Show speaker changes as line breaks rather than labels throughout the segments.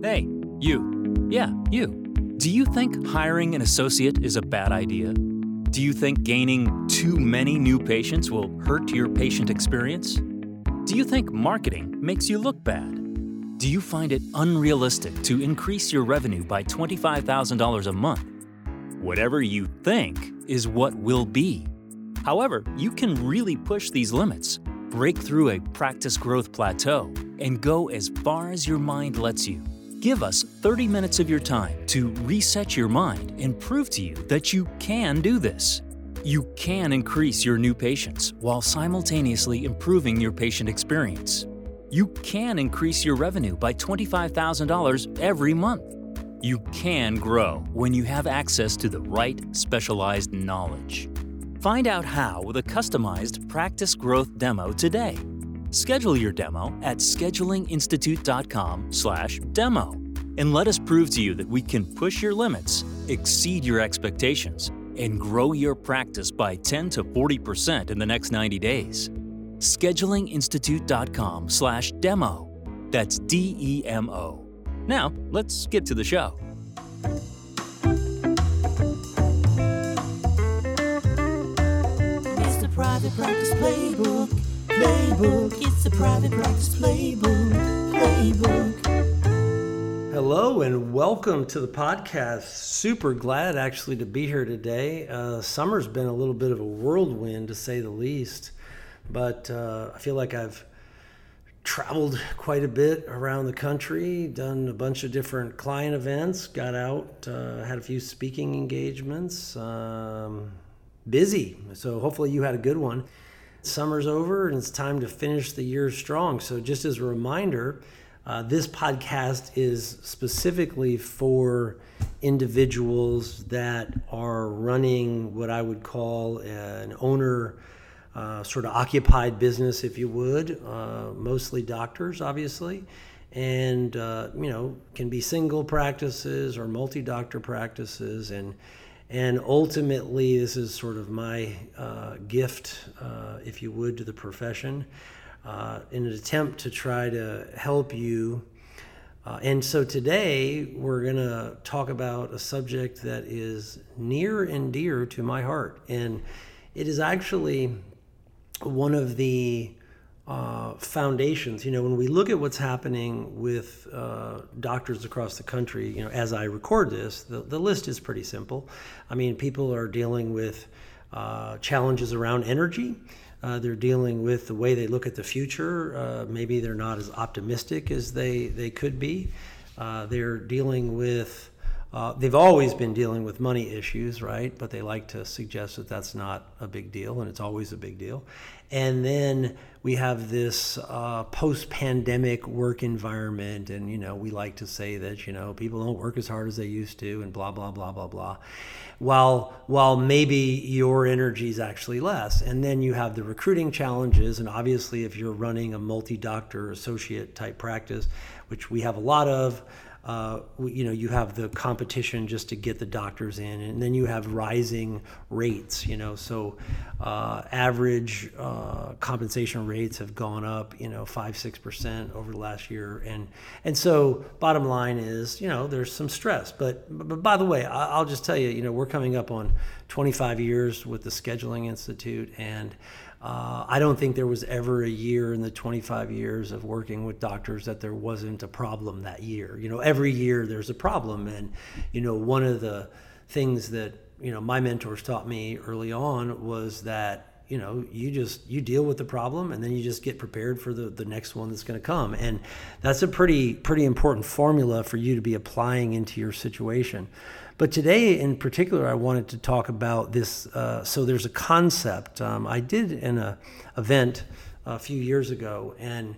Hey, you. Yeah, you. Do you think hiring an associate is a bad idea? Do you think gaining too many new patients will hurt your patient experience? Do you think marketing makes you look bad? Do you find it unrealistic to increase your revenue by $25,000 a month? Whatever you think is what will be. However, you can really push these limits, break through a practice growth plateau, and go as far as your mind lets you. Give us 30 minutes of your time to reset your mind and prove to you that you can do this. You can increase your new patients while simultaneously improving your patient experience. You can increase your revenue by $25,000 every month. You can grow when you have access to the right specialized knowledge. Find out how with a customized practice growth demo today. Schedule your demo at schedulinginstitute.com/demo and let us prove to you that we can push your limits, exceed your expectations, and grow your practice by 10 to 40% in the next 90 days. schedulinginstitute.com/demo. That's D E M O. Now, let's get to the show.
Private practice playbook. Playbook. It's the private practice playbook. Playbook.
Hello and welcome to the podcast. Super glad actually to be here today. Uh, summer's been a little bit of a whirlwind to say the least, but uh, I feel like I've traveled quite a bit around the country, done a bunch of different client events, got out, uh, had a few speaking engagements. Um, busy, so hopefully you had a good one. Summer's over and it's time to finish the year strong. So, just as a reminder, uh, this podcast is specifically for individuals that are running what I would call an owner uh, sort of occupied business, if you would, uh, mostly doctors, obviously. And, uh, you know, can be single practices or multi doctor practices. And, and ultimately, this is sort of my uh, gift, uh, if you would, to the profession uh, in an attempt to try to help you. Uh, and so today we're going to talk about a subject that is near and dear to my heart. And it is actually one of the uh, foundations. You know, when we look at what's happening with uh, doctors across the country, you know, as I record this, the, the list is pretty simple. I mean, people are dealing with uh, challenges around energy. Uh, they're dealing with the way they look at the future. Uh, maybe they're not as optimistic as they, they could be. They're dealing with uh, they've always been dealing with money issues, right? But they like to suggest that that's not a big deal, and it's always a big deal. And then we have this uh, post-pandemic work environment, and you know we like to say that you know people don't work as hard as they used to, and blah blah blah blah blah. While while maybe your energy is actually less, and then you have the recruiting challenges, and obviously if you're running a multi-doctor associate type practice, which we have a lot of uh, you know, you have the competition just to get the doctors in, and then you have rising rates. You know, so uh, average uh, compensation rates have gone up, you know, five six percent over the last year, and and so bottom line is, you know, there's some stress. But but by the way, I'll just tell you, you know, we're coming up on 25 years with the Scheduling Institute, and uh, I don't think there was ever a year in the 25 years of working with doctors that there wasn't a problem that year. You know, every year there's a problem. And, you know, one of the things that, you know, my mentors taught me early on was that you know you just you deal with the problem and then you just get prepared for the, the next one that's going to come and that's a pretty pretty important formula for you to be applying into your situation but today, in particular, I wanted to talk about this. Uh, so there's a concept um, I did in an event a few years ago, and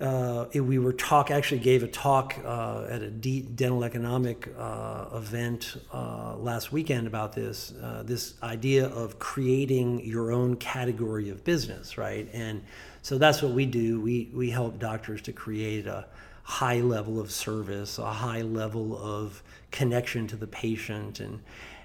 uh, it, we were talk actually gave a talk uh, at a dental economic uh, event uh, last weekend about this uh, this idea of creating your own category of business, right? And so that's what we do. We we help doctors to create a high level of service, a high level of connection to the patient, and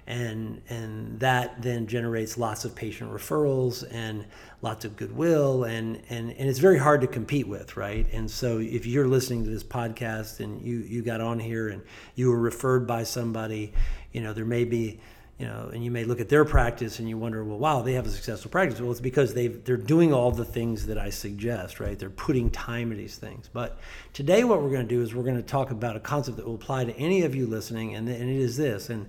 and and that then generates lots of patient referrals and lots of goodwill and and and it's very hard to compete with right? And so if you're listening to this podcast and you you got on here and you were referred by somebody you know there may be you know and you may look at their practice and you wonder well wow they have a successful practice well it's because they they're doing all the things that I suggest right they're putting time into these things but today what we're going to do is we're going to talk about a concept that will apply to any of you listening and, and it is this and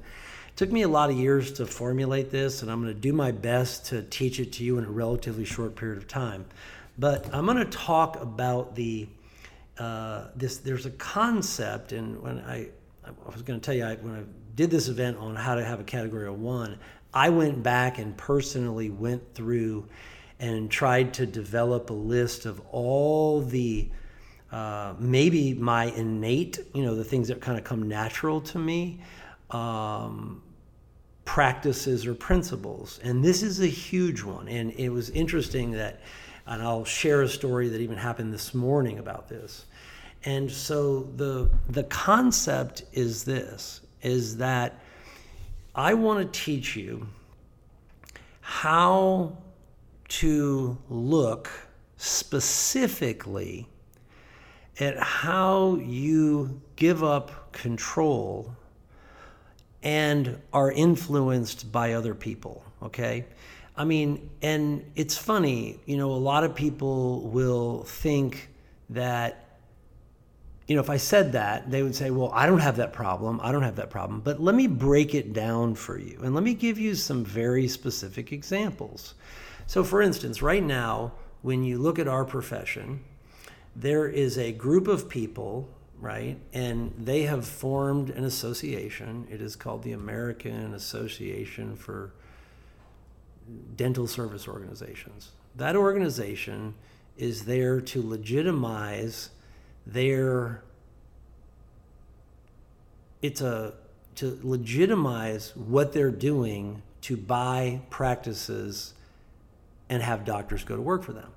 it took me a lot of years to formulate this, and I'm going to do my best to teach it to you in a relatively short period of time. But I'm going to talk about the uh, this. There's a concept, and when I I was going to tell you I, when I did this event on how to have a category of one, I went back and personally went through and tried to develop a list of all the uh, maybe my innate, you know, the things that kind of come natural to me, um, practices or principles. And this is a huge one. And it was interesting that, and I'll share a story that even happened this morning about this. And so the the concept is this is that I want to teach you how to look specifically at how you give up control and are influenced by other people, okay? I mean, and it's funny, you know, a lot of people will think that you know, if I said that, they would say, well, I don't have that problem. I don't have that problem. But let me break it down for you. And let me give you some very specific examples. So, for instance, right now, when you look at our profession, there is a group of people right? And they have formed an association. It is called the American Association for Dental Service Organizations. That organization is there to legitimize their it's a to legitimize what they're doing to buy practices and have doctors go to work for them.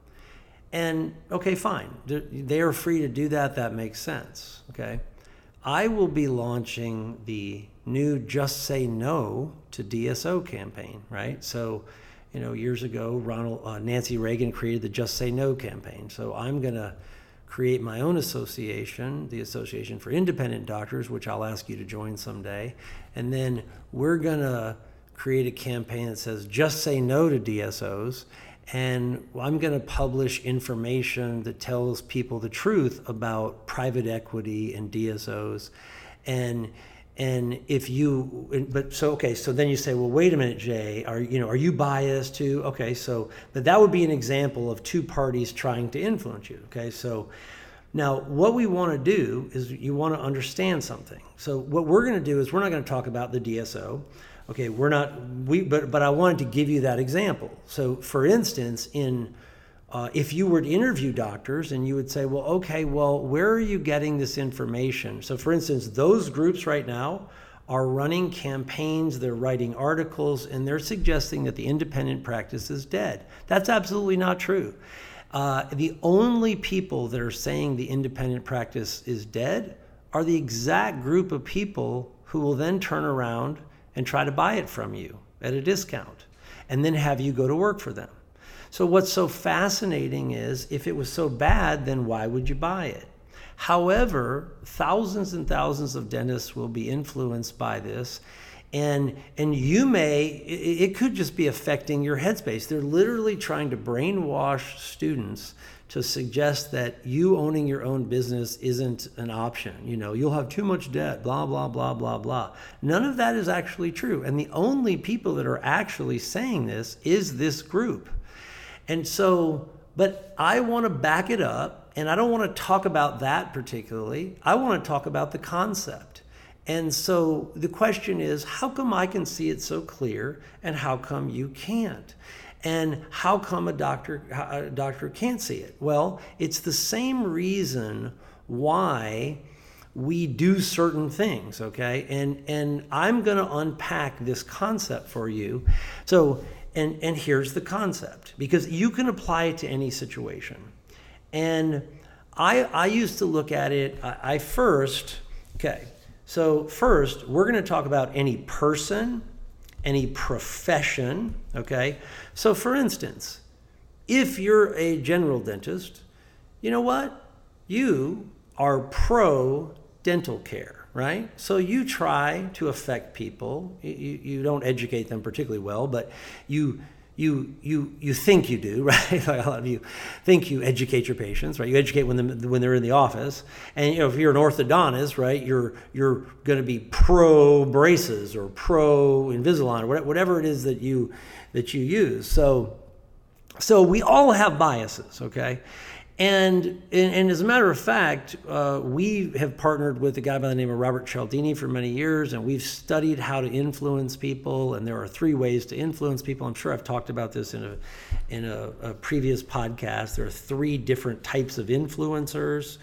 And okay, fine. They are free to do that. That makes sense. Okay. I will be launching the new Just Say No to DSO campaign, right? So, you know, years ago, Ronald, uh, Nancy Reagan created the Just Say No campaign. So I'm going to create my own association, the Association for Independent Doctors, which I'll ask you to join someday. And then we're going to create a campaign that says Just Say No to DSOs and I'm going to publish information that tells people the truth about private equity and DSOs. And and if you but so okay so then you say well wait a minute jay are you know are you biased too? Okay so but that would be an example of two parties trying to influence you okay? So now what we want to do is you want to understand something. So what we're going to do is we're not going to talk about the dso okay, we're not we but but I wanted to give you that example. So for instance, in uh, if you were to interview doctors and you would say, well, okay, well, where are you getting this information? So, for instance, those groups right now are running campaigns, they're writing articles, and they're suggesting that the independent practice is dead. That's absolutely not true. Uh, the only people that are saying the independent practice is dead are the exact group of people who will then turn around and try to buy it from you at a discount and then have you go to work for them. So, what's so fascinating is if it was so bad, then why would you buy it? However, thousands and thousands of dentists will be influenced by this. And, and you may, it, it could just be affecting your headspace. They're literally trying to brainwash students to suggest that you owning your own business isn't an option. You know, you'll have too much debt, blah, blah, blah, blah, blah. None of that is actually true. And the only people that are actually saying this is this group. And so, but I want to back it up, and I don't want to talk about that particularly. I want to talk about the concept. And so the question is how come I can see it so clear, and how come you can't? And how come a doctor a doctor can't see it? Well, it's the same reason why we do certain things, okay? And and I'm going to unpack this concept for you. So, and and here's the concept because you can apply it to any situation. And I I used to look at it I, I first, okay. So, first, we're going to talk about any person any profession, okay? So, for instance, if you're a general dentist, you know what? You are pro dental care, right? So you try to affect people. You, you don't educate them particularly well, but you you you you think you do, right? like a lot of you think you educate your patients, right? You educate when them when they're in the office, and you know if you're an orthodontist, right? You're you're going to be pro braces or pro Invisalign or whatever it is that you that you use. So so we all have biases, okay? And, and, and, as a matter of fact, uh, we have partnered with a guy by the name of Robert Cialdini for many years, and we've studied how to influence people. And there are three ways to influence people. I'm sure I've talked about this in a in a, a previous podcast. There are three different types of influencers.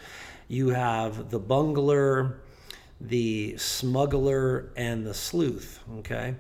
You have the bungler, the smuggler, and the sleuth. Okay,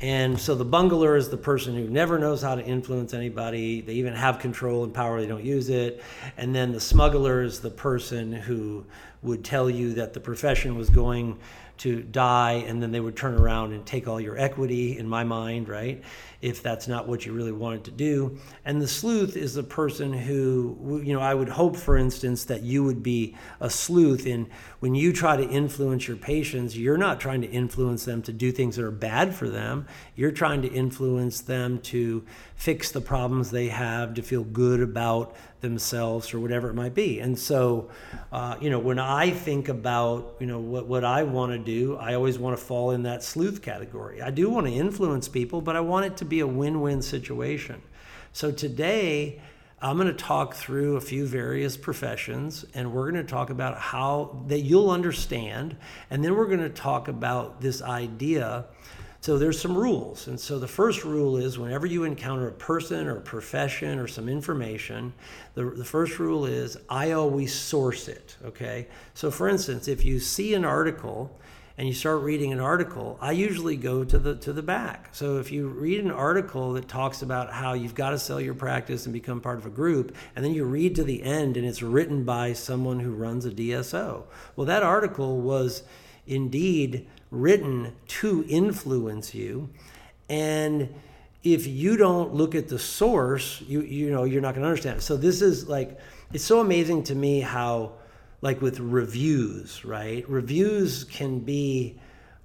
and so the bungler is the person who never knows how to influence anybody. They even have control and power, they don't use it. And then the smuggler is the person who would tell you that the profession was going to die and then they would turn around and take all your equity in my mind right if that's not what you really wanted to do. And the sleuth is the person who you know i would hope for instance that you would be a sleuth in when you try to influence your patients you're not trying to influence them to do things that are bad for them. You're trying to influence them to fix the problems they have to feel good about themselves or whatever it might be. And so, uh, you know, when I think about, you know, what, what I want to do, I always want to fall in that sleuth category. I do want to influence people, but I want it to be a win win situation. So today, I'm going to talk through a few various professions and we're going to talk about how that you'll understand. And then we're going to talk about this idea so there's some rules. And so the first rule is whenever you encounter a person or a profession or some information, the, the first rule is I always source it. Okay. So for instance, if you see an article and you start reading an article, I usually go to the to the back. So if you read an article that talks about how you've got to sell your practice and become part of a group, and then you read to the end and it's written by someone who runs a DSO. Well, that article was indeed written to influence you. And if you don't look at the source, you you know you're not going to understand it. So this is like it's so amazing to me how like with reviews, right? Reviews can be.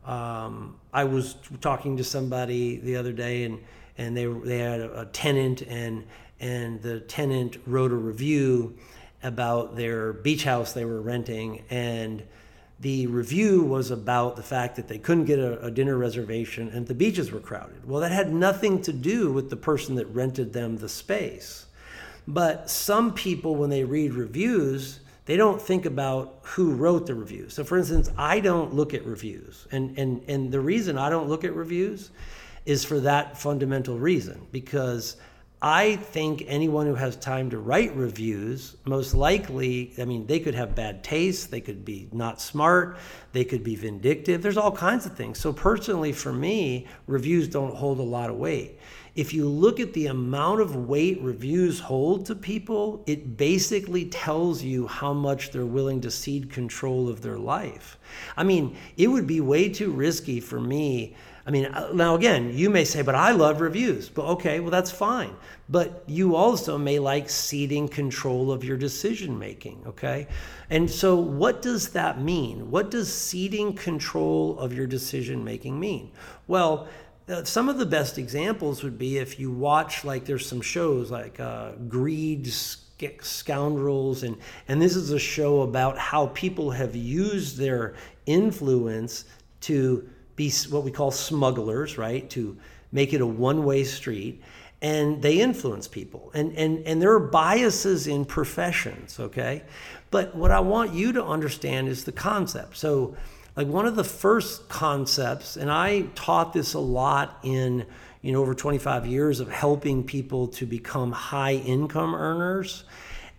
Um, I was talking to somebody the other day, and and they they had a, a tenant, and and the tenant wrote a review about their beach house they were renting, and the review was about the fact that they couldn't get a, a, dinner reservation and the beaches were crowded. Well, that had nothing to do with the person that rented them the space. But some people, when they read reviews, they don't think about who wrote the review. So, for instance, I don't look at reviews. And, and, and the reason I don't look at reviews is for that fundamental reason because I think anyone who has time to write reviews, most likely, I mean, they could have bad taste, they could be not smart, they could be vindictive. There's all kinds of things. So, personally, for me, reviews don't hold a lot of weight. If you look at the amount of weight reviews hold to people, it basically tells you how much they're willing to cede control of their life. I mean, it would be way too risky for me I mean, uh, now again, you may say, but I love reviews. But okay, well, that's fine. But you also may like ceding control of your decision making, okay? And so, what does that mean? What does ceding control of your decision making mean? Well, uh, some of the best examples would be if you watch, like, there's some shows like uh, Greed, Scoundrels, and, and this is a show about how people have used their influence to be what we call smugglers, right? To make it a one way street. And they influence people. And, and, and there are biases in professions, okay? But what I want you to understand is the concept. So, like one of the first concepts, and I taught this a lot in you know over 25 years of helping people to become high income earners.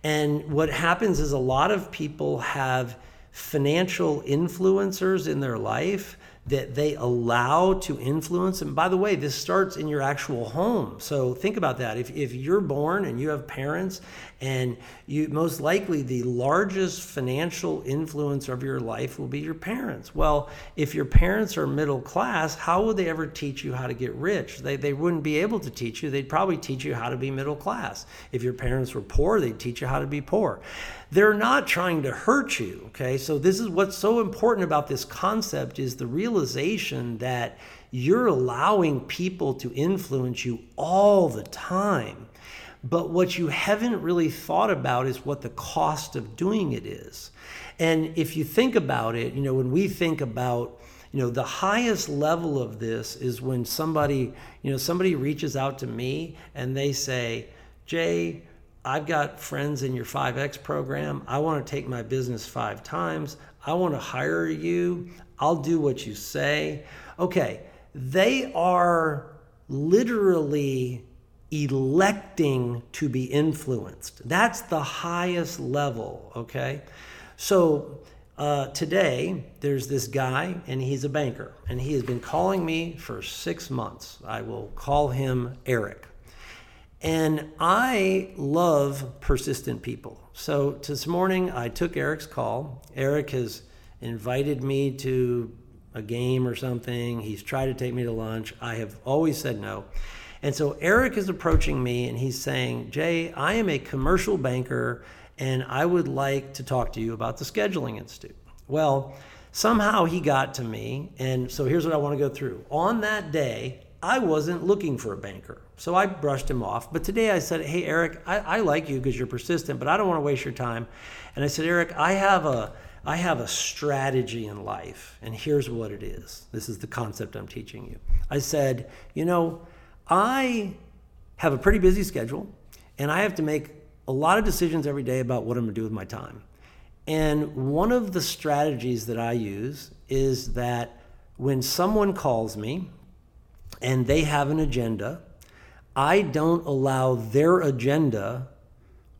And what happens is a lot of people have financial influencers in their life that they allow to influence. And by the way, this starts in your actual home. So think about that. If, if you're born and you have parents, and you most likely the largest financial influence of your life will be your parents. Well, if your parents are middle class, how would they ever teach you how to get rich? They, they wouldn't be able to teach you. They'd probably teach you how to be middle class. If your parents were poor, they'd teach you how to be poor. They're not trying to hurt you, okay? So this is what's so important about this concept is the realization that you're allowing people to influence you all the time. But what you haven't really thought about is what the cost of doing it is. And if you think about it, you know, when we think about, you know, the highest level of this is when somebody, you know, somebody reaches out to me and they say, Jay, I've got friends in your 5X program. I want to take my business five times. I want to hire you. I'll do what you say. Okay, they are literally electing to be influenced. That's the highest level, okay? So uh, today, there's this guy, and he's a banker, and he has been calling me for six months. I will call him Eric. And I love persistent people. So this morning, I took Eric's call. Eric has invited me to a game or something. He's tried to take me to lunch. I have always said no. And so Eric is approaching me and he's saying, Jay, I am a commercial banker and I would like to talk to you about the Scheduling Institute. Well, somehow he got to me. And so here's what I want to go through. On that day, I wasn't looking for a banker. So I brushed him off. But today I said, Hey, Eric, I, I like you because you're persistent, but I don't want to waste your time. And I said, Eric, I have a I have a strategy in life, and here's what it is. This is the concept I'm teaching you. I said, you know, I have a pretty busy schedule and I have to make a lot of decisions every day about what I'm going to do with my time. And one of the strategies that I use is that when someone calls me and they have an agenda, I don't allow their agenda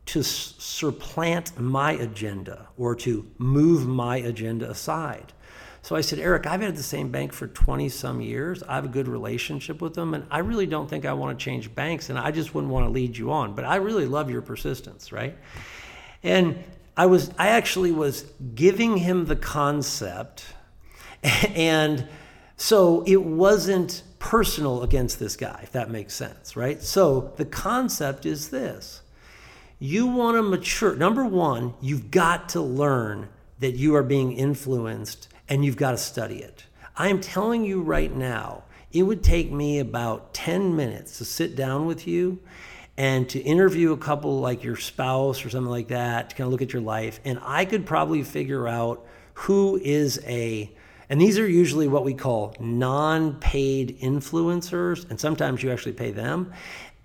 to supplant my agenda or to move my agenda aside. So I said, Eric, I've had the same bank for 20 some years. I have a good relationship with them, and I really don't think I want to change banks, and I just wouldn't want to lead you on. But I really love your persistence, right? And I was, I actually was giving him the concept, and so it wasn't personal against this guy, if that makes sense, right? So the concept is this you want to mature. Number one, you've got to learn that you are being influenced and you've got to study it. I am telling you right now, it would take me about 10 minutes to sit down with you and to interview a couple like your spouse or something like that to kind of look at your life. And I could probably figure out who is a, and these are usually what we call non paid influencers. And sometimes you actually pay them.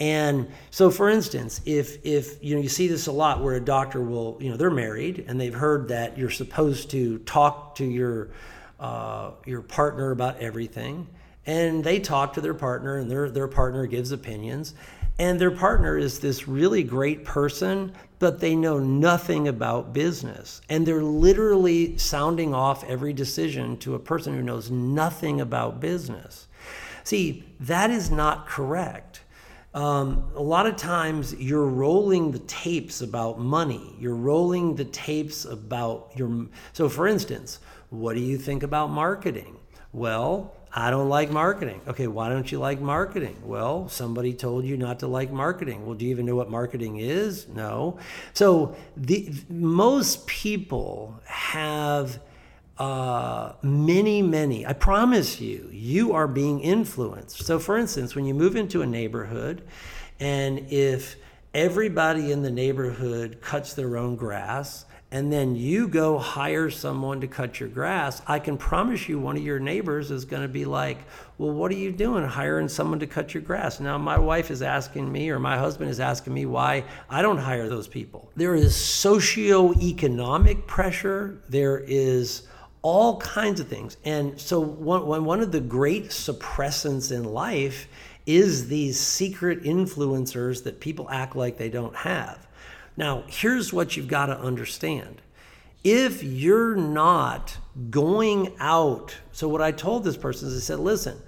And so, for instance, if if you know you see this a lot, where a doctor will, you know, they're married and they've heard that you're supposed to talk to your uh, your partner about everything, and they talk to their partner, and their their partner gives opinions, and their partner is this really great person, but they know nothing about business, and they're literally sounding off every decision to a person who knows nothing about business. See, that is not correct um, a lot of times you're rolling the tapes about money. You're rolling the tapes about your. So, for instance, what do you think about marketing? Well, I don't like marketing. Okay, why don't you like marketing? Well, somebody told you not to like marketing. Well, do you even know what marketing is? No. So, the most people have uh, many, many, I promise you, you are being influenced. So, for instance, when you move into a neighborhood, and if everybody in the neighborhood cuts their own grass, and then you go hire someone to cut your grass, I can promise you one of your neighbors is going to be like, Well, what are you doing hiring someone to cut your grass? Now, my wife is asking me, or my husband is asking me why I don't hire those people. There is socioeconomic pressure, there is all kinds of things. And so, one, one of the great suppressants in life is these secret influencers that people act like they don't have. Now, here's what you've got to understand if you're not going out, so what I told this person is I said, listen,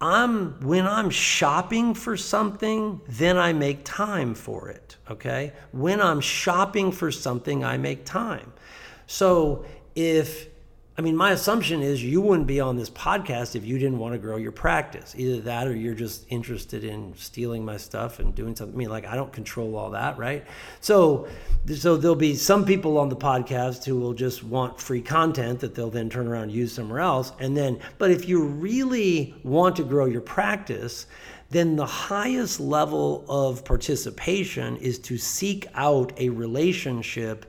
I'm when I'm shopping for something, then I make time for it. Okay? When I'm shopping for something, I make time. So if I mean, my assumption is you wouldn't be on this podcast if you didn't want to grow your practice. Either that or you're just interested in stealing my stuff and doing something. I mean, like I don't control all that, right? So, so there'll be some people on the podcast who will just want free content that they'll then turn around and use somewhere else. And then, but if you really want to grow your practice, then the highest level of participation is to seek out a relationship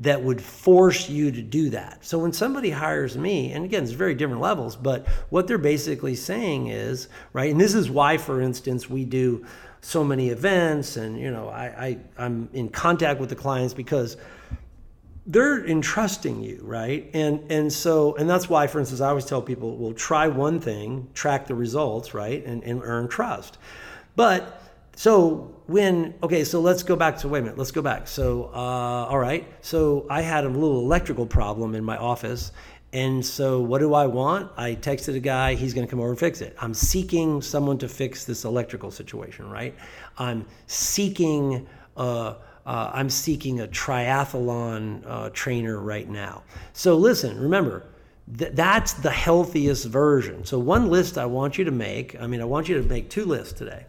that would force you to do that. So when somebody hires me, and again, it's very different levels, but what they're basically saying is, right, and this is why, for instance, we do so many events and you know I, I i'm in contact with the clients because they're entrusting you right and and so and that's why for instance i always tell people well try one thing track the results right and, and earn trust but so when okay, so let's go back to wait a minute. Let's go back. So uh, all right. So I had a little electrical problem in my office, and so what do I want? I texted a guy. He's going to come over and fix it. I'm seeking someone to fix this electrical situation. Right. I'm seeking. Uh, uh, I'm seeking a triathlon uh, trainer right now. So listen, remember, th- that's the healthiest version. So one list I want you to make. I mean, I want you to make two lists today.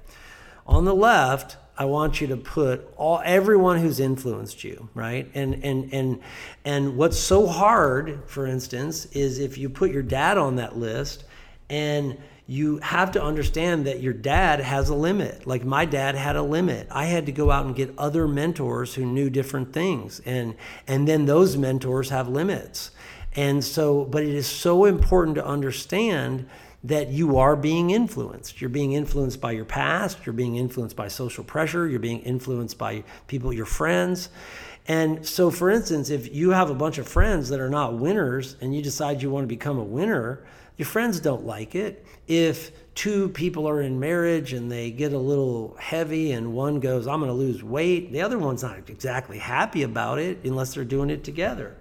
On the left, I want you to put all everyone who's influenced you, right? And and and and what's so hard, for instance, is if you put your dad on that list and you have to understand that your dad has a limit. Like my dad had a limit. I had to go out and get other mentors who knew different things. And and then those mentors have limits. And so but it is so important to understand that you are being influenced. You're being influenced by your past, you're being influenced by social pressure, you're being influenced by people, your friends. And so, for instance, if you have a bunch of friends that are not winners and you decide you want to become a winner, your friends don't like it. If two people are in marriage and they get a little heavy and one goes, I'm going to lose weight, the other one's not exactly happy about it unless they're doing it together.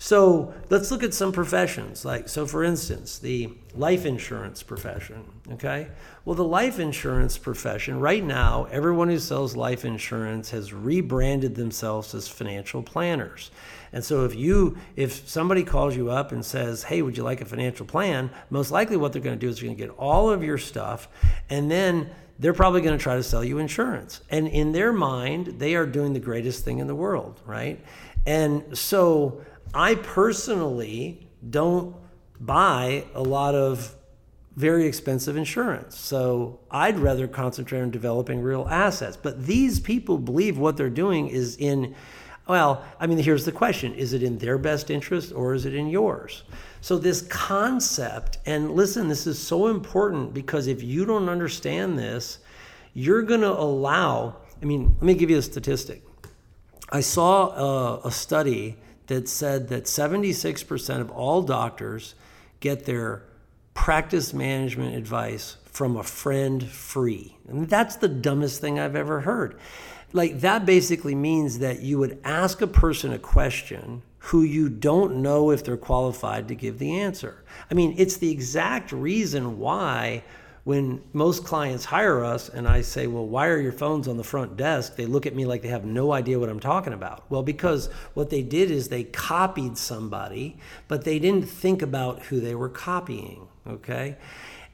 So let's look at some professions. Like, so for instance, the life insurance profession. Okay. Well, the life insurance profession, right now, everyone who sells life insurance has rebranded themselves as financial planners. And so if you if somebody calls you up and says, "Hey, would you like a financial plan?" most likely what they're going to do is they're going to get all of your stuff and then they're probably going to try to sell you insurance. And in their mind, they are doing the greatest thing in the world, right? And so I personally don't buy a lot of very expensive insurance. So I'd rather concentrate on developing real assets. But these people believe what they're doing is in, well, I mean, here's the question is it in their best interest or is it in yours? So, this concept, and listen, this is so important because if you don't understand this, you're going to allow, I mean, let me give you a statistic. I saw a, a study that said that 76% of all doctors get their practice management advice from a friend free. And that's the dumbest thing I've ever heard. Like, that basically means that you would ask a person a question who you don't know if they're qualified to give the answer. I mean, it's the exact reason why when most clients hire us and I say, Well, why are your phones on the front desk? They look at me like they have no idea what I'm talking about. Well, because what they did is they copied somebody, but they didn't think about who they were copying. Okay.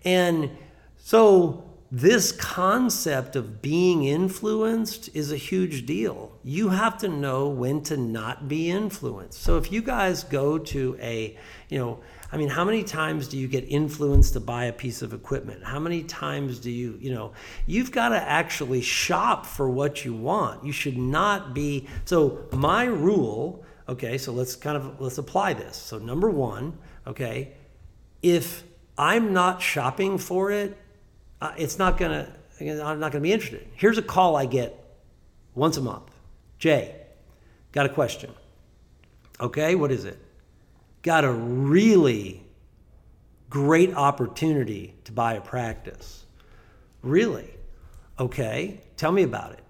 And so this concept of being influenced is a huge deal. You have to know when to not be influenced. So if you guys go to a, you know, I mean, how many times do you get influenced to buy a piece of equipment? How many times do you, you know, you've got to actually shop for what you want. You should not be. So, my rule, okay, so let's kind of let's apply this. So, number 1, okay, if I'm not shopping for it, uh, it's not going to I'm not going to be interested. Here's a call I get once a month. Jay, got a question. Okay, what is it? Got a really great opportunity to buy a practice. Really? Okay, tell me about it.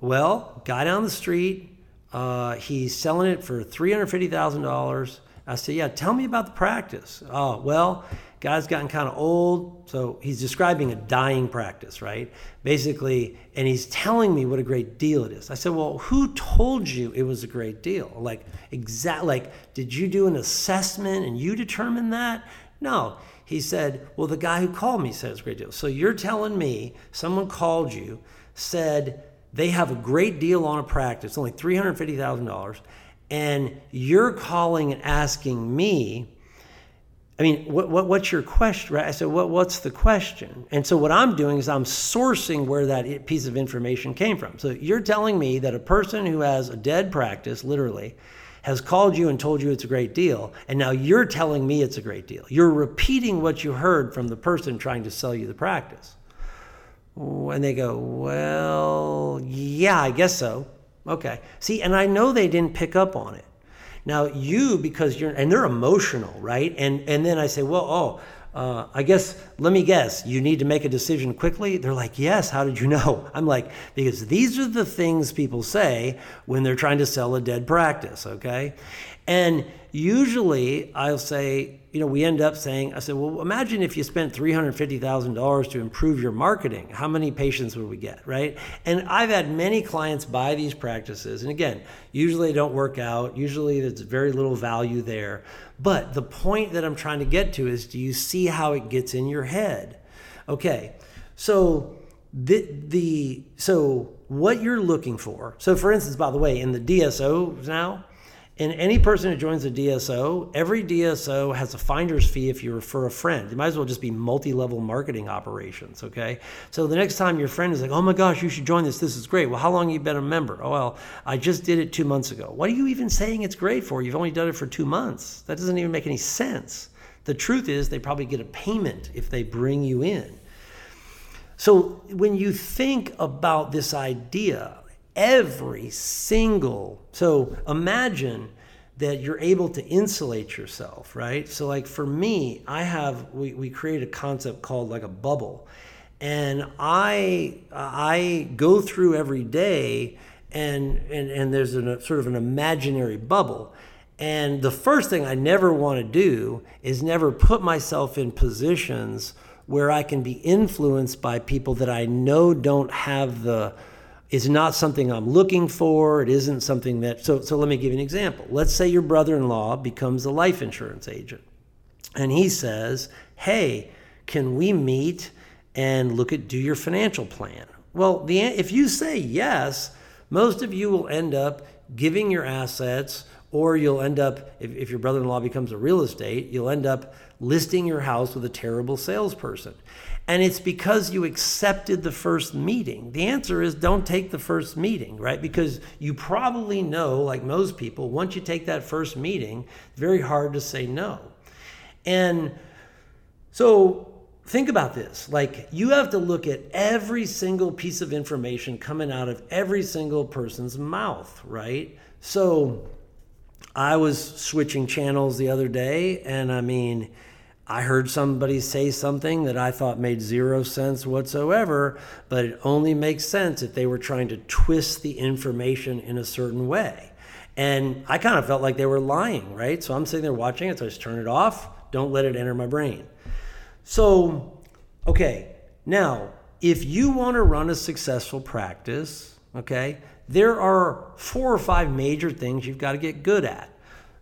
Well, guy down the street, Uh, he's selling it for $350,000. I said, Yeah, tell me about the practice. Oh, well, guy's gotten kind of old. So he's describing a dying practice, right? Basically, and he's telling me what a great deal it is. I said, Well, who told you it was a great deal? Like, exact, like, did you do an assessment and you determined that? No. He said, Well, the guy who called me said it's a great deal. So you're telling me someone called you, said they have a great deal on a practice, only $350,000 and you're calling and asking me, I mean, what, what, what's your question? Right? I said, what, what's the question? And so what I'm doing is I'm sourcing where that piece of information came from. So you're telling me that a person who has a dead practice, literally, has called you and told you it's a great deal, and now you're telling me it's a great deal. You're repeating what you heard from the person trying to sell you the practice. And they go, well, yeah, I guess so. Okay. See, and I know they didn't pick up on it. Now you, because you're, and they're emotional, right? And and then I say, well, oh, uh, I guess let me guess. You need to make a decision quickly. They're like, yes. How did you know? I'm like, because these are the things people say when they're trying to sell a dead practice. Okay, and usually I'll say, you know, we end up saying, I said, well, imagine if you spent $350,000 to improve your marketing. How many patients would we get, right? And I've had many clients buy these practices. And again, usually they don't work out. Usually there's very little value there. But the point that I'm trying to get to is do you see how it gets in your head? Okay, so the, the so what you're looking for. So for instance, by the way, in the DSO now, and any person who joins a DSO, every DSO has a finder's fee if you refer a friend. It might as well just be multi level marketing operations, okay? So the next time your friend is like, oh my gosh, you should join this, this is great. Well, how long have you been a member? Oh, well, I just did it two months ago. What are you even saying it's great for? You've only done it for two months. That doesn't even make any sense. The truth is, they probably get a payment if they bring you in. So when you think about this idea every single so imagine that you're able to insulate yourself right? So like for me i have we, we create a concept called like a bubble. And i i go through every day and and, and there's a sort of an imaginary bubble. And the first thing i never want to do is never put myself in positions where i can be influenced by people that i know don't have the is not something I'm looking for. It isn't something that. So, so let me give you an example. Let's say your brother in law becomes a life insurance agent and he says, Hey, can we meet and look at do your financial plan? Well, the, if you say yes, most of you will end up giving your assets, or you'll end up, if, if your brother in law becomes a real estate, you'll end up listing your house with a terrible salesperson. And it's because you accepted the first meeting. The answer is don't take the first meeting, right? Because you probably know, like most people, once you take that first meeting, it's very hard to say no. And so think about this like you have to look at every single piece of information coming out of every single person's mouth, right? So I was switching channels the other day, and I mean, I heard somebody say something that I thought made zero sense whatsoever, but it only makes sense if they were trying to twist the information in a certain way. And I kind of felt like they were lying, right? So I'm sitting there watching it, so I just turn it off, don't let it enter my brain. So, okay, now, if you want to run a successful practice, okay, there are four or five major things you've got to get good at.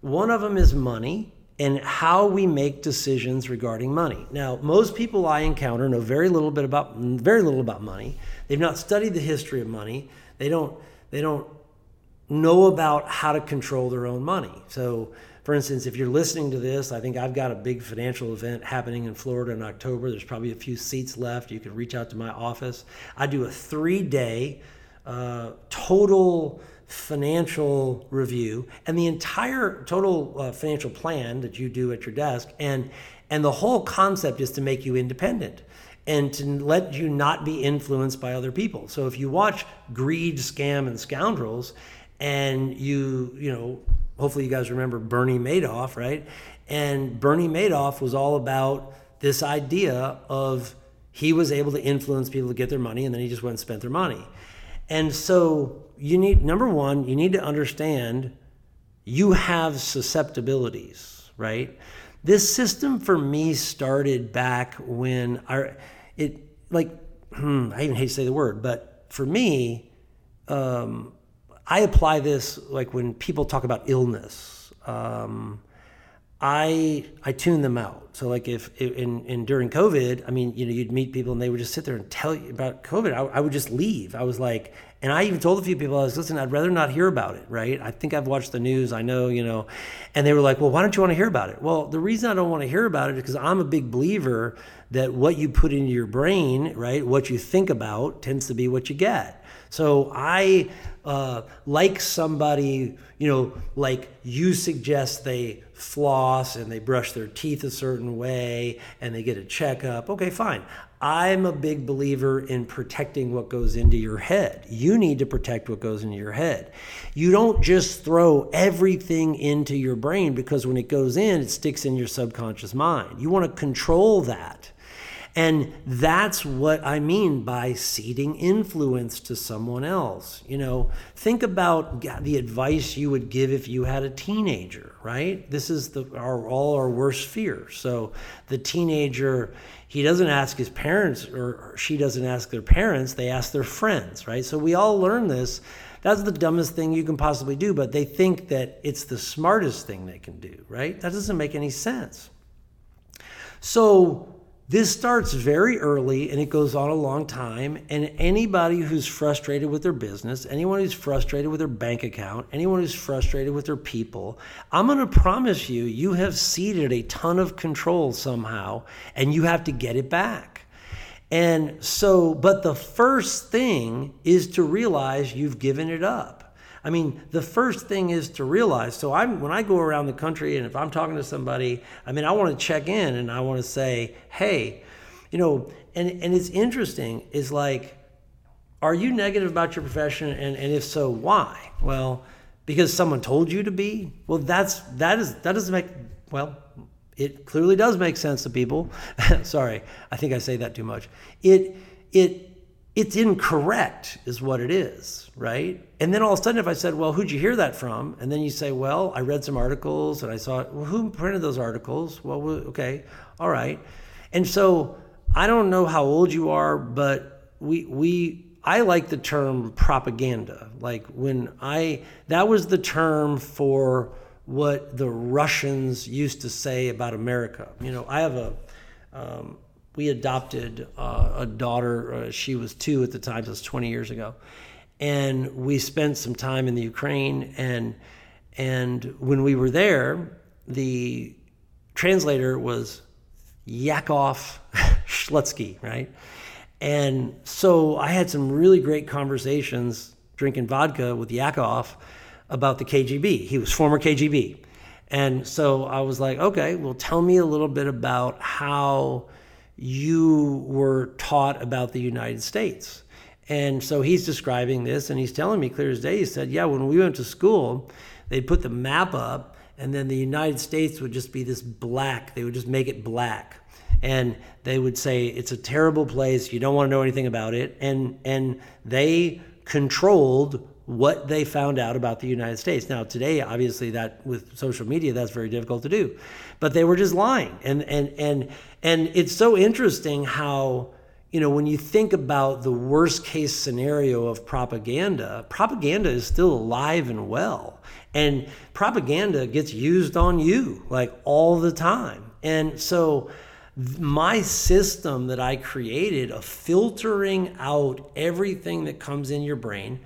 One of them is money and how we make decisions regarding money. Now, most people I encounter know very little bit about very little about money. They've not studied the history of money. They don't they don't know about how to control their own money. So, for instance, if you're listening to this, I think I've got a big financial event happening in Florida in October. There's probably a few seats left. You can reach out to my office. I do a three day uh, total financial review and the entire total uh, financial plan that you do at your desk and and the whole concept is to make you independent and to let you not be influenced by other people. So if you watch greed scam and scoundrels and you you know hopefully you guys remember bernie madoff right? And bernie madoff was all about this idea of he was able to influence people to get their money and then he just went and spent their money. And so you need, number one, you need to understand you have susceptibilities, right? This system for me started back when our, it, like, I even hate to say the word, but for me, um, I apply this like when people talk about illness. Um, I I tune them out. So like if in, in during COVID, I mean, you know, you'd meet people and they would just sit there and tell you about COVID. I, I, would just leave. I was like, and I even told a few people, I was listen, I'd rather not hear about it. Right? I think I've watched the news. I know, you know, and they were like, well, why don't you want to hear about it? Well, the reason I don't want to hear about it is because I'm a big believer that what you put into your brain, right, what you think about, tends to be what you get. So I uh, like somebody, you know, like you suggest they floss and they brush their teeth a certain way and they get a checkup. Okay, fine. I'm a big believer in protecting what goes into your head. You need to protect what goes into your head. You don't just throw everything into your brain because when it goes in, it sticks in your subconscious mind. You want to control that. And that's what I mean by ceding influence to someone else. You know, think about the advice you would give if you had a teenager, right? This is the our, all our worst fear. So the teenager, he doesn't ask his parents or she doesn't ask their parents, they ask their friends, right? So we all learn this. That's the dumbest thing you can possibly do, but they think that it's the smartest thing they can do, right? That doesn't make any sense. So this starts very early and it goes on a long time. And anybody who's frustrated with their business, anyone who's frustrated with their bank account, anyone who's frustrated with their people, I'm going to promise you, you have ceded a ton of control somehow and you have to get it back. And so, but the first thing is to realize you've given it up. I mean, the first thing is to realize. So I'm when I go around the country and if I'm talking to somebody, I mean, I want to check in and I want to say, hey, you know, and and it's interesting is like, are you negative about your profession? And and if so, why? Well, because someone told you to be. Well, that's that is that doesn't make well. It clearly does make sense to people. Sorry, I think I say that too much. It it it's incorrect is what it is right? And then all of a sudden if i said well who'd you hear that from? And then you say well i read some articles and i saw well who printed those articles? Well okay all right. And so i don't know how old you are but we we i like the term propaganda. Like when i that was the term for what the russians used to say about america. You know i have a um, we adopted uh, a daughter. Uh, she was two at the time, so it's 20 years ago. And we spent some time in the Ukraine. And, and when we were there, the translator was Yakov Shlutsky, right? And so I had some really great conversations drinking vodka with Yakov about the KGB. He was former KGB. And so I was like, okay, well, tell me a little bit about how you were taught about the United States. And so he's describing this and he's telling me clear as day. He said, Yeah, when we went to school, they'd put the map up and then the United States would just be this black. They would just make it black. And they would say, It's a terrible place. You don't want to know anything about it. And, and they controlled what they found out about the United States. Now, today, obviously, that with social media, that's very difficult to do. But they were just lying. And, and, and, and it's so interesting how, you know, when you think about the worst case scenario of propaganda, propaganda is still alive and well. And propaganda gets used on you like all the time. And so, my system that I created of filtering out everything that comes in your brain,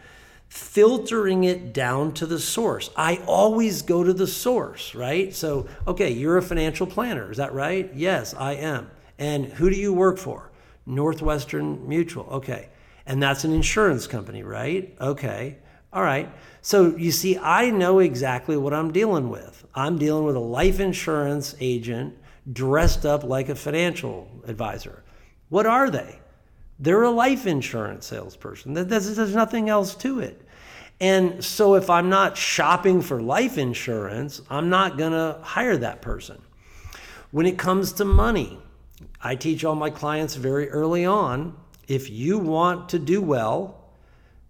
filtering it down to the source. I always go to the source, right? So, okay, you're a financial planner, is that right? Yes, I am. And who do you work for? Northwestern Mutual. Okay. And that's an insurance company, right? Okay. All right. So you see, I know exactly what I'm dealing with. I'm dealing with a life insurance agent dressed up like a financial advisor. What are they? They're a life insurance salesperson. There's, nothing else to it. And so if I'm not shopping for life insurance, I'm not going to hire that person. When it comes to money, I teach all my clients very early on if you want to do well,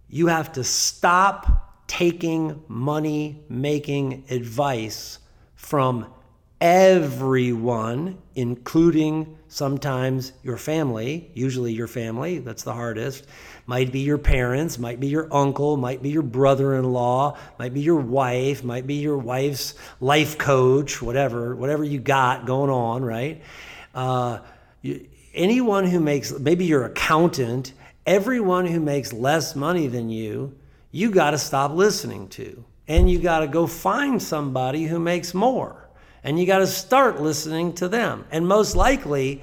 you have to stop taking money making advice from everyone, including sometimes your family, usually your family, that's the hardest. Might be your parents, might be your uncle, might be your brother in law, might be your wife, might be your wife's life coach, whatever, whatever you got going on, right? Uh, anyone who makes, maybe your accountant, everyone who makes less money than you, you got to stop listening to. And you got to go find somebody who makes more. And you got to start listening to them. And most likely,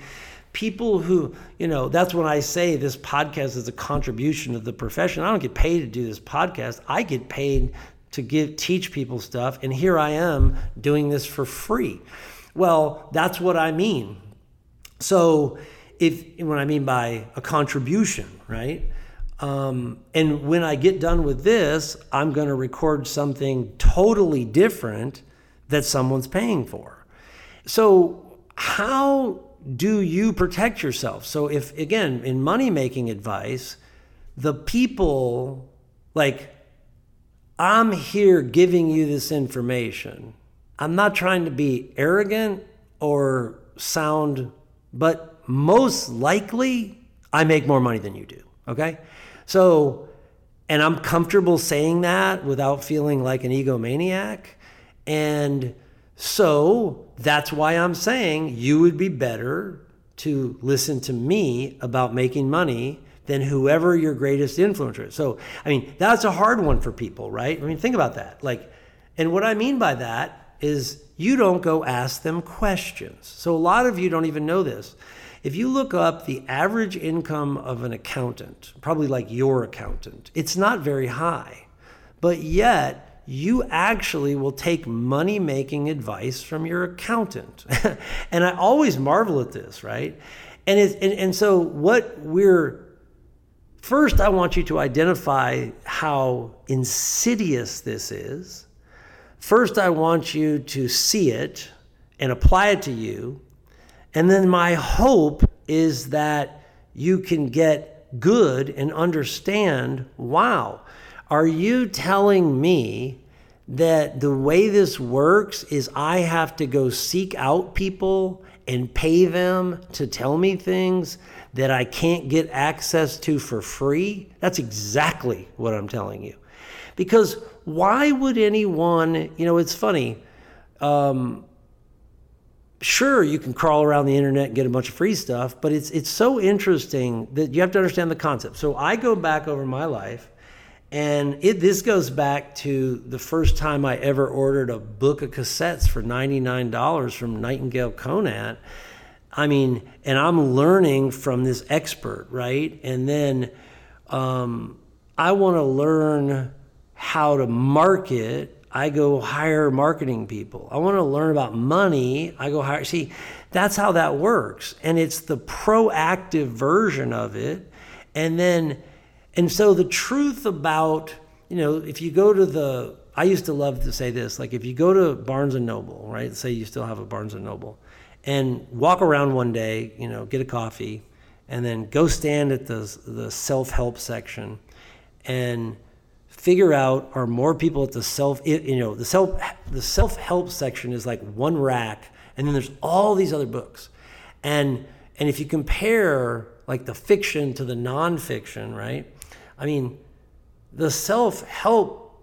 people who, you know, that's when I say this podcast is a contribution of the profession. I don't get paid to do this podcast. I get paid to give teach people stuff and here I am doing this for free. Well, that's what I mean. So, if what I mean by a contribution, right? Um, and when I get done with this, I'm going to record something totally different that someone's paying for. So, how do you protect yourself? So, if again, in money making advice, the people like, I'm here giving you this information. I'm not trying to be arrogant or sound, but most likely I make more money than you do. Okay. So, and I'm comfortable saying that without feeling like an egomaniac. And so that's why I'm saying you would be better to listen to me about making money than whoever your greatest influencer is. So, I mean, that's a hard one for people, right? I mean, think about that. Like, and what I mean by that is you don't go ask them questions. So, a lot of you don't even know this. If you look up the average income of an accountant, probably like your accountant, it's not very high. But yet, you actually will take money making advice from your accountant. and I always marvel at this, right? And, it, and, and so, what we're first, I want you to identify how insidious this is. First, I want you to see it and apply it to you. And then my hope is that you can get good and understand wow, are you telling me that the way this works is I have to go seek out people and pay them to tell me things that I can't get access to for free? That's exactly what I'm telling you. Because why would anyone, you know, it's funny. Um, sure you can crawl around the internet and get a bunch of free stuff but it's it's so interesting that you have to understand the concept so i go back over my life and it this goes back to the first time i ever ordered a book of cassettes for $99 from nightingale conant i mean and i'm learning from this expert right and then um, i want to learn how to market I go hire marketing people. I want to learn about money. I go hire. See, that's how that works. And it's the proactive version of it. And then, and so the truth about, you know, if you go to the, I used to love to say this, like if you go to Barnes and Noble, right? Say you still have a Barnes and Noble, and walk around one day, you know, get a coffee, and then go stand at the the self help section, and figure out are more people at the self you know the self the self-help section is like one rack and then there's all these other books. And and if you compare like the fiction to the nonfiction right? I mean the self-help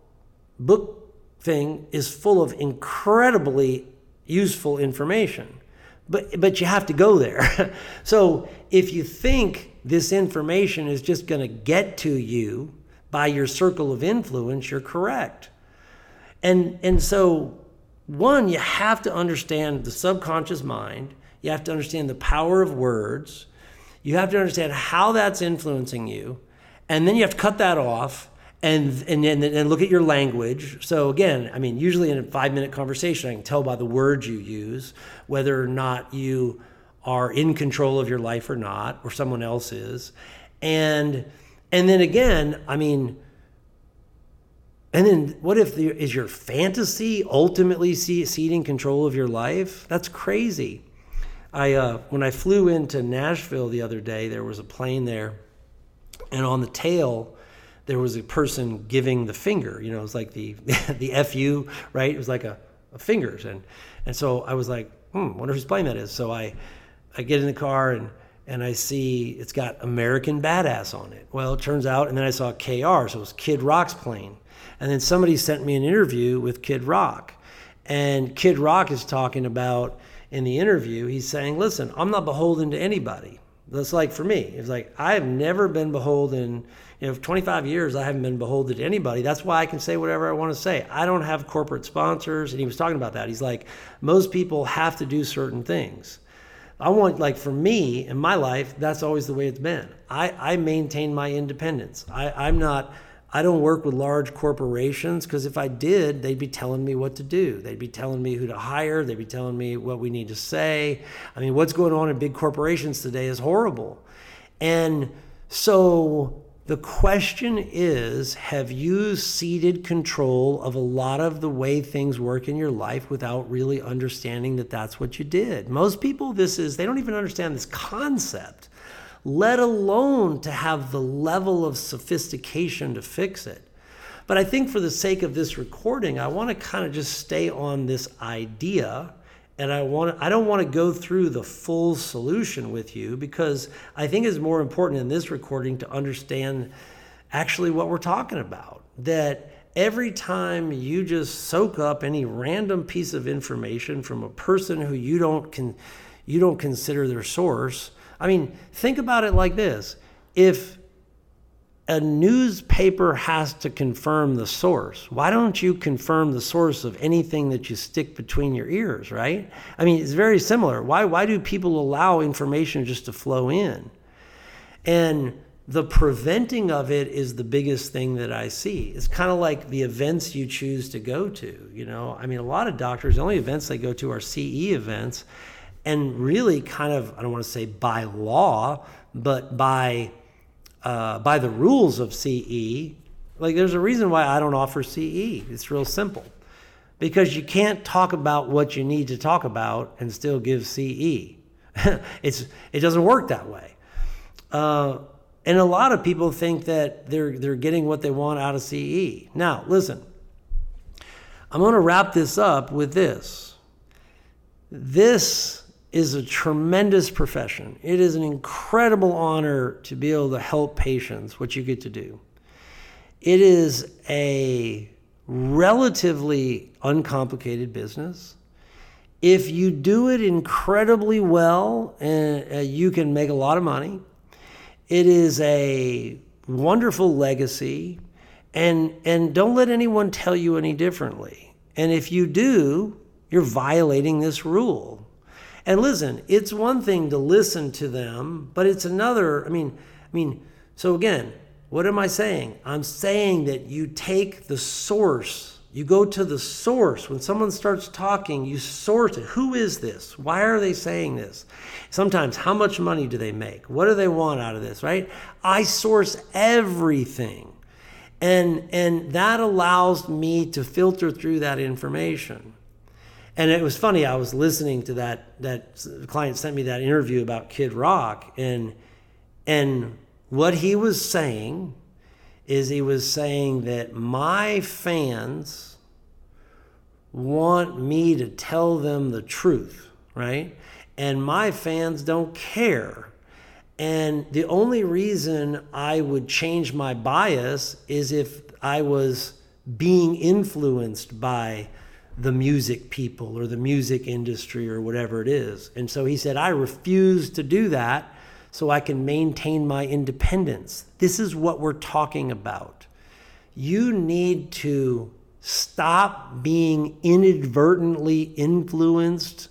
book thing is full of incredibly useful information. But but you have to go there. So if you think this information is just going to get to you by your circle of influence, you're correct. And, and so, one, you have to understand the subconscious mind, you have to understand the power of words, you have to understand how that's influencing you, and then you have to cut that off. And, and, and, and look at your language. So, again, I mean, usually in a five minute conversation, I can tell by the words you use whether or not you are in control of your life or not, or someone else is. And and then again, I mean, and then what if the, is your fantasy ultimately ceding control of your life? That's crazy. I uh, when I flew into Nashville the other day, there was a plane there, and on the tail, there was a person giving the finger. You know, it was like the the fu, right? It was like a, a fingers, and and so I was like, hmm, wonder whose plane that is. So I I get in the car and and I see it's got American Badass on it. Well, it turns out, and then I saw KR, so it was Kid Rock's plane. And then somebody sent me an interview with Kid Rock. And Kid Rock is talking about in the interview, he's saying, listen, I'm not beholden to anybody. That's like for me. It's like I have never been beholden. You know, for 25 years I haven't been beholden to anybody. That's why I can say whatever I want to say. I don't have corporate sponsors. And he was talking about that. He's like, most people have to do certain things. I want, like, for me in my life, that's always the way it's been. I, I maintain my independence. I, I'm not, I don't work with large corporations because if I did, they'd be telling me what to do. They'd be telling me who to hire. They'd be telling me what we need to say. I mean, what's going on in big corporations today is horrible. And so the question is have you ceded control of a lot of the way things work in your life without really understanding that that's what you did? Most people, this is, they don't even understand this concept, let alone to have the level of sophistication to fix it. But I think for the sake of this recording, I want to kind of just stay on this idea and I want I don't want to go through the full solution with you because I think it's more important in this recording to understand actually what we're talking about. That every time you just soak up any random piece of information from a person who you don't can you don't consider their source. I mean, think about it like this. If a newspaper has to confirm the source. Why don't you confirm the source of anything that you stick between your ears, right? I mean, it's very similar. Why, why do people allow information just to flow in? And the preventing of it is the biggest thing that I see. It's kind of like the events you choose to go to. You know, I mean, a lot of doctors, the only events they go to are CE events. And really, kind of, I don't want to say by law, but by uh, by the rules of CE, like there's a reason why I don't offer CE. It's real simple. Because you can't talk about what you need to talk about and still give CE. it's, it doesn't work that way. Uh, and a lot of people think that they're, they're getting what they want out of CE. Now, listen, I'm going to wrap this up with this. This is a tremendous profession. It is an incredible honor to be able to help patients, what you get to do. It is a relatively uncomplicated business. If you do it incredibly well, uh, you can make a lot of money. It is a wonderful legacy, and and don't let anyone tell you any differently. And if you do, you're violating this rule. And listen, it's one thing to listen to them, but it's another. I mean, I mean, so again, what am I saying? I'm saying that you take the source. You go to the source. When someone starts talking, you source it. Who is this? Why are they saying this? Sometimes, how much money do they make? What do they want out of this, right? I source everything. And, and that allows me to filter through that information. And it was funny. I was listening to that. That client sent me that interview about Kid Rock, and and what he was saying is he was saying that my fans want me to tell them the truth, right? And my fans don't care. And the only reason I would change my bias is if I was being influenced by the music people or the music industry or whatever it is. And so he said, I refuse to do that so I can maintain my independence. This is what we're talking about. You need to stop being inadvertently influenced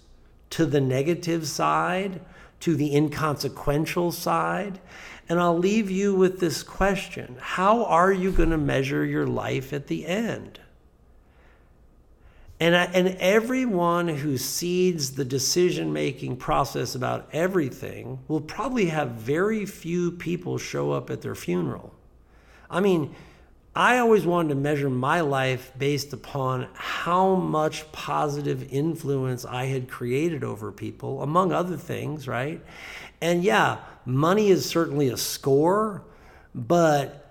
to the negative side, to the inconsequential side. And I'll leave you with this question How are you going to measure your life at the end? And, I, and everyone who cedes the decision making process about everything will probably have very few people show up at their funeral. I mean, I always wanted to measure my life based upon how much positive influence I had created over people, among other things, right? And yeah, money is certainly a score, but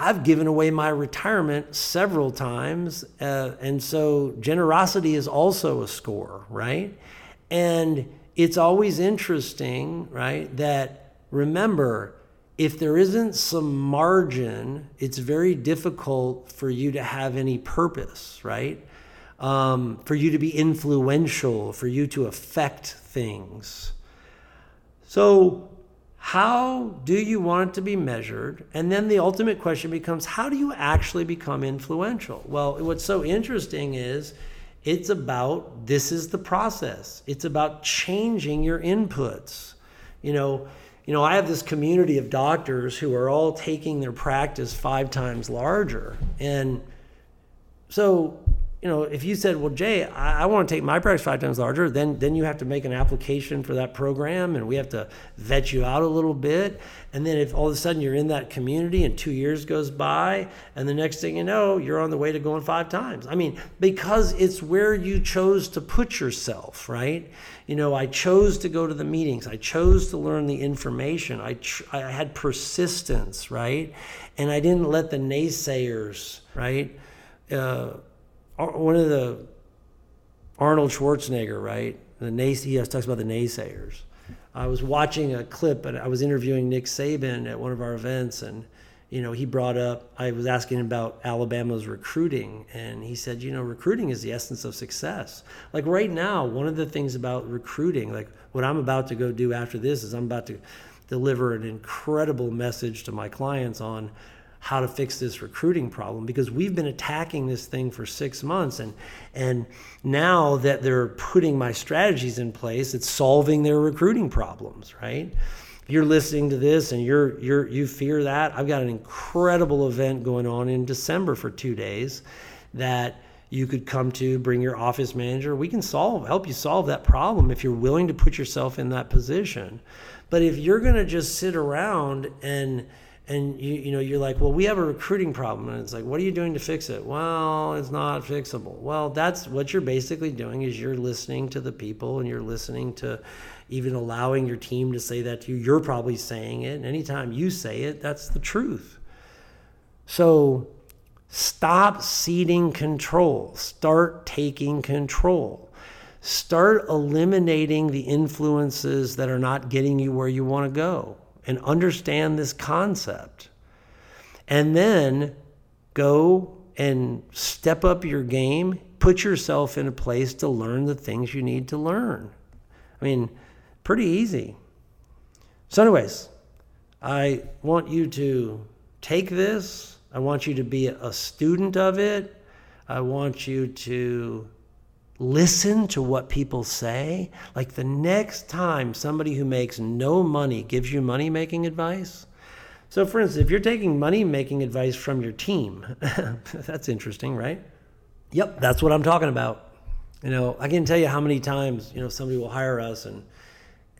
I've given away my retirement several times. Uh, and so generosity is also a score, right? And it's always interesting, right? That remember, if there isn't some margin, it's very difficult for you to have any purpose, right? Um, for you to be influential, for you to affect things. So, how do you want it to be measured? And then the ultimate question becomes how do you actually become influential? Well, what's so interesting is it's about this is the process. It's about changing your inputs. You know, you know, I have this community of doctors who are all taking their practice five times larger. And so you know, if you said, "Well, Jay, I, I, want to take my practice five times larger," then then you have to make an application for that program, and we have to vet you out a little bit. And then if all of a sudden you're in that community, and two years goes by, and the next thing you know, you're on the way to going five times. I mean, because it's where you chose to put yourself, right? You know, I chose to go to the meetings. I chose to learn the information. I tr- I had persistence, right? And I didn't let the naysayers, right? Uh, one of the Arnold Schwarzenegger, right? The nays- he talks about the naysayers. I was watching a clip and I was interviewing Nick Saban at one of our events and you know, he brought up, I was asking him about Alabama's recruiting, and he said, you know, recruiting is the essence of success. Like right now, one of the things about recruiting, like what I'm about to go do after this, is I'm about to deliver an incredible message to my clients on how to fix this recruiting problem because we've been attacking this thing for six months and and now that they're putting my strategies in place it's solving their recruiting problems right? If you're listening to this and you're you're you fear that i've got an incredible event going on in december for two days that you could come to bring your office manager. We can solve help you solve that problem if you're willing to put yourself in that position. But if you're going to just sit around and and you you know you're like well we have a recruiting problem. And it's like what are you doing to fix it? Well it's not fixable. Well that's what you're basically doing is you're listening to the people and you're listening to even allowing your team to say that to you. You're probably saying it. And anytime you say it that's the truth. So stop ceding control. Start taking control. Start eliminating the influences that are not getting you where you want to go and understand this concept. And then go and step up your game, put yourself in a place to learn the things you need to learn. I mean, pretty easy. So, anyways, I want you to take this. I want you to be a student of it. I want you to listen to what people say. Like the next time somebody who makes no money gives you money making advice. So, for instance, if you're taking money making advice from your team, that's interesting, right? Yep, that's what I'm talking about. You know, I can tell you how many times, you know, somebody will hire us and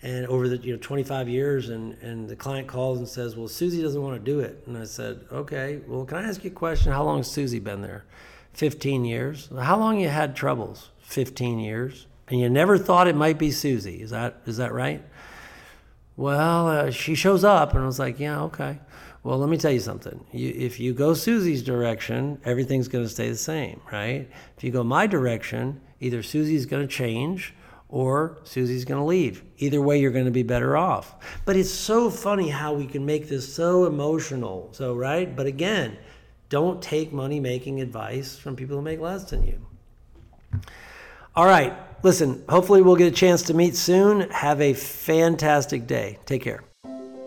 and over the you know 25 years and and the client calls and says well susie doesn't want to do it and i said okay well can i ask you a question how long has susie been there 15 years how long you had troubles 15 years, and you never thought it might be Susie. Is that is that right? Well, uh, she shows up, and I was like, yeah, okay. Well, let me tell you something. You, if you go Susie's direction, everything's going to stay the same, right? If you go my direction, either Susie's going to change or Susie's going to leave. Either way, you're going to be better off. But it's so funny how we can make this so emotional. So, right? But again, don't take money making advice from people who make less than you. All right. Listen, hopefully we'll get a chance to meet soon. Have a fantastic day. Take care.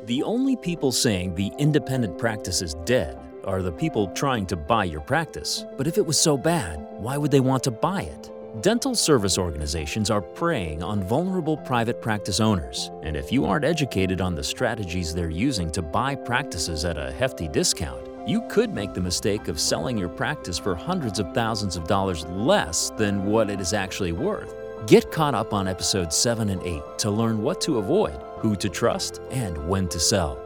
The only people saying the independent practice is dead are the people trying to buy your practice. But if it was so bad, why would they want to buy it? Dental service organizations are preying on vulnerable private practice owners, and if you aren't educated on the strategies they're using to buy practices at a hefty discount, you could make the mistake of selling your practice for hundreds of thousands of dollars less than what it is actually worth. Get caught up on episodes 7 and 8 to learn what to avoid, who to trust, and when to sell.